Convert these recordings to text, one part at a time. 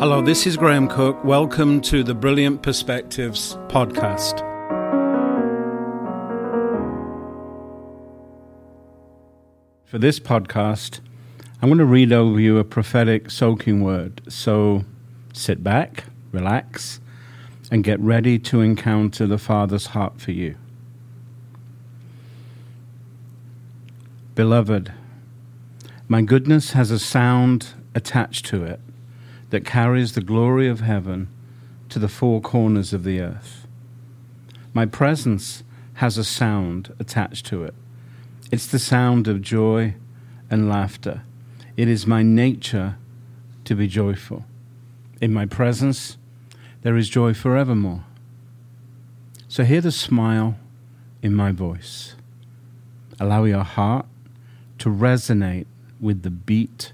Hello, this is Graham Cooke. Welcome to the Brilliant Perspectives podcast. For this podcast, I'm going to read over you a prophetic soaking word. So sit back, relax, and get ready to encounter the Father's heart for you. Beloved, my goodness has a sound attached to it that carries the glory of heaven to the four corners of the earth. My presence has a sound attached to it. It's the sound of joy and laughter. It is my nature to be joyful. In my presence, there is joy forevermore. So hear the smile in my voice. Allow your heart to resonate with the beat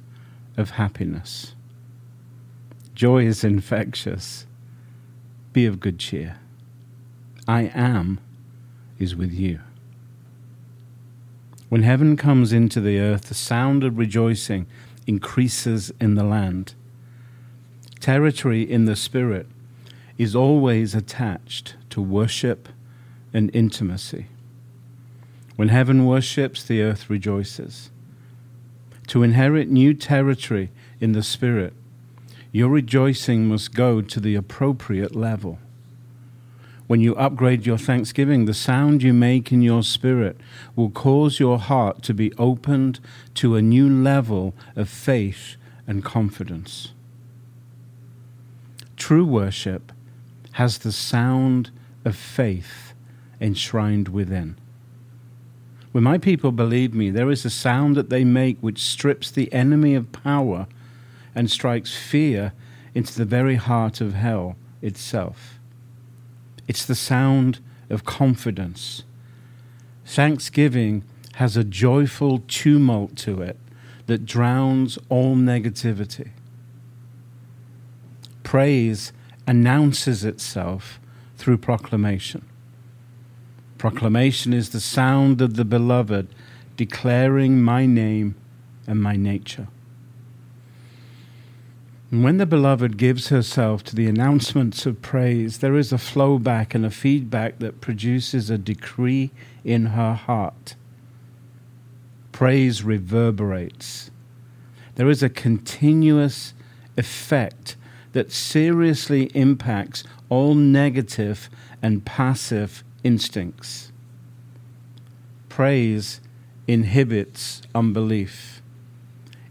of happiness. Joy is infectious. Be of good cheer. I am is with you. When heaven comes into the earth, the sound of rejoicing increases in the land. Territory in the Spirit is always attached to worship and intimacy. When heaven worships, the earth rejoices. To inherit new territory in the Spirit, your rejoicing must go to the appropriate level. When you upgrade your thanksgiving, the sound you make in your spirit will cause your heart to be opened to a new level of faith and confidence. True worship has the sound of faith enshrined within. When my people believe me, there is a sound that they make which strips the enemy of power and strikes fear into the very heart of hell itself. It's the sound of confidence. Thanksgiving has a joyful tumult to it that drowns all negativity. Praise announces itself through proclamation. Proclamation is the sound of the beloved declaring my name and my nature. And when the beloved gives herself to the announcements of praise, there is a flow back and a feedback that produces a decree in her heart. Praise reverberates. There is a continuous effect that seriously impacts all negative and passive instincts. Praise inhibits unbelief,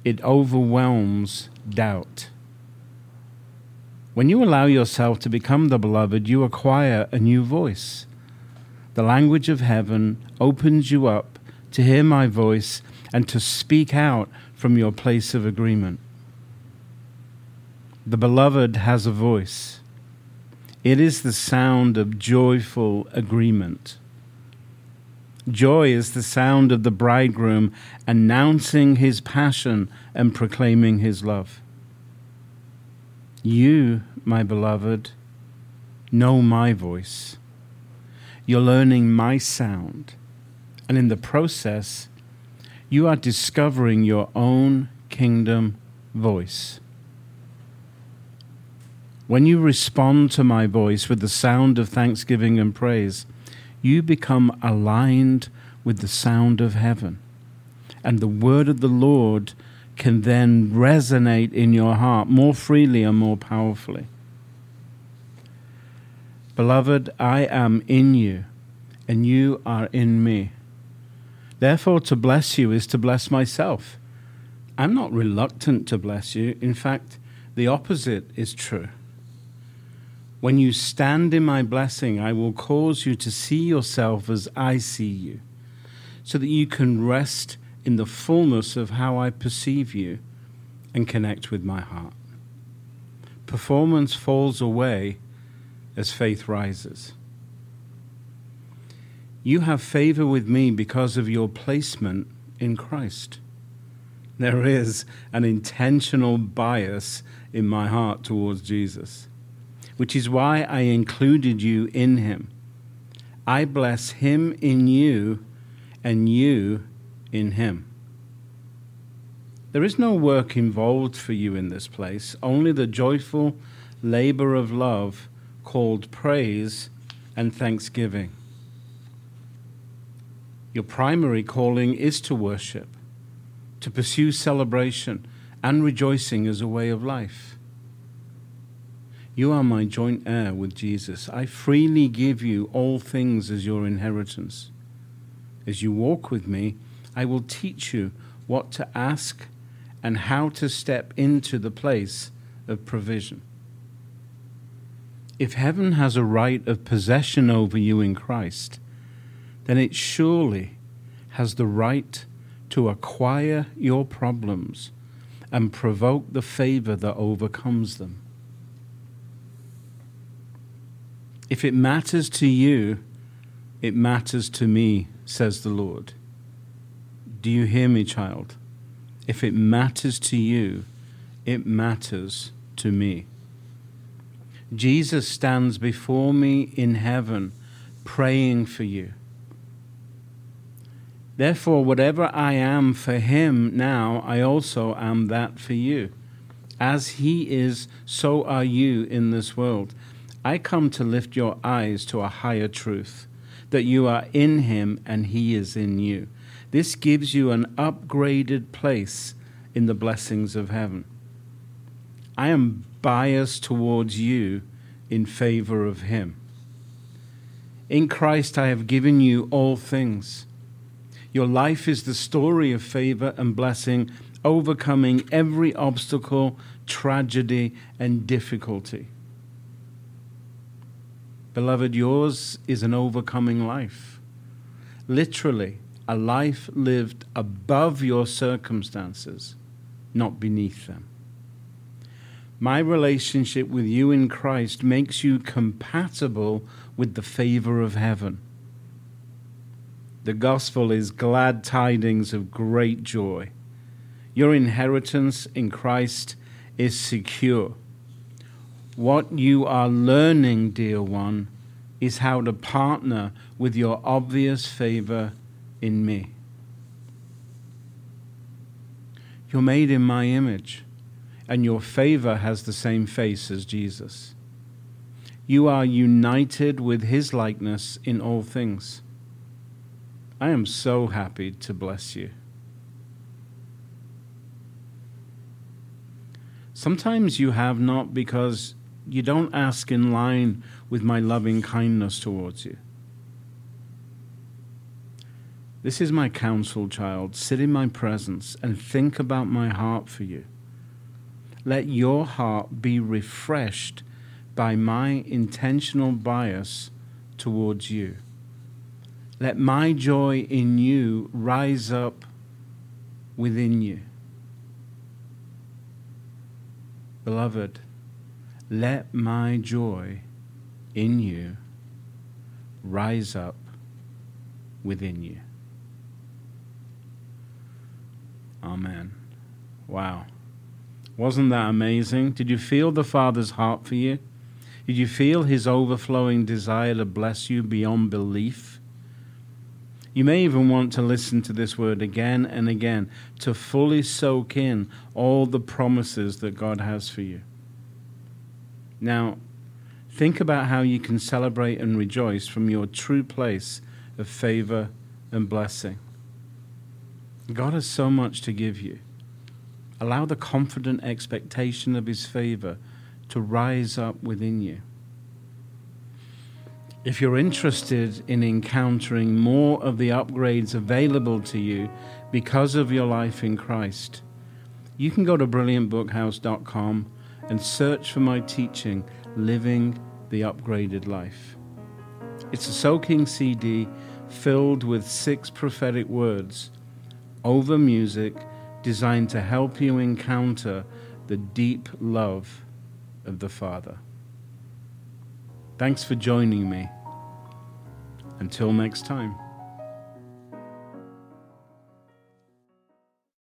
it overwhelms doubt. When you allow yourself to become the beloved, you acquire a new voice. The language of heaven opens you up to hear my voice and to speak out from your place of agreement. The beloved has a voice. It is the sound of joyful agreement. Joy is the sound of the bridegroom announcing his passion and proclaiming his love. You, my beloved, know my voice. You're learning my sound. And in the process, you are discovering your own kingdom voice. When you respond to my voice with the sound of thanksgiving and praise, you become aligned with the sound of heaven. And the word of the Lord can then resonate in your heart more freely and more powerfully. Beloved, I am in you, and you are in me. Therefore, to bless you is to bless myself. I'm not reluctant to bless you. In fact, the opposite is true. When you stand in my blessing, I will cause you to see yourself as I see you, so that you can rest in the fullness of how I perceive you and connect with my heart. Performance falls away as faith rises. You have favor with me because of your placement in Christ. There is an intentional bias in my heart towards Jesus, which is why I included you in him. I bless him in you and you in him. There is no work involved for you in this place, only the joyful labor of love called praise and thanksgiving. Your primary calling is to worship, to pursue celebration and rejoicing as a way of life. You are my joint heir with Jesus. I freely give you all things as your inheritance. As you walk with me, I will teach you what to ask and how to step into the place of provision. If heaven has a right of possession over you in Christ, then it surely has the right to acquire your problems and provoke the favor that overcomes them. If it matters to you, it matters to me, says the Lord. Do you hear me, child? If it matters to you, it matters to me. Jesus stands before me in heaven praying for you. Therefore, whatever I am for him now, I also am that for you. As he is, so are you in this world. I come to lift your eyes to a higher truth that you are in him and he is in you. This gives you an upgraded place in the blessings of heaven. I am biased towards you in favor of Him. In Christ, I have given you all things. Your life is the story of favor and blessing, overcoming every obstacle, tragedy, and difficulty. Beloved, yours is an overcoming life. Literally, a life lived above your circumstances, not beneath them. My relationship with you in Christ makes you compatible with the favor of heaven. The gospel is glad tidings of great joy. Your inheritance in Christ is secure. What you are learning, dear one, is how to partner with your obvious favor in me. You're made in my image, and your favor has the same face as Jesus. You are united with his likeness in all things. I am so happy to bless you. Sometimes you have not because you don't ask in line with my loving kindness towards you. This is my counsel, child. Sit in my presence and think about my heart for you. Let your heart be refreshed by my intentional bias towards you. Let my joy in you rise up within you. Beloved, let my joy in you rise up within you. Amen. Wow. Wasn't that amazing? Did you feel the Father's heart for you? Did you feel his overflowing desire to bless you beyond belief? You may even want to listen to this word again and again to fully soak in all the promises that God has for you. Now, think about how you can celebrate and rejoice from your true place of favor and blessing. God has so much to give you. Allow the confident expectation of His favor to rise up within you. If you're interested in encountering more of the upgrades available to you because of your life in Christ, you can go to brilliantbookhouse.com and search for my teaching, Living the Upgraded Life. It's a soaking CD filled with six prophetic words over music designed to help you encounter the deep love of the Father. Thanks for joining me. Until next time.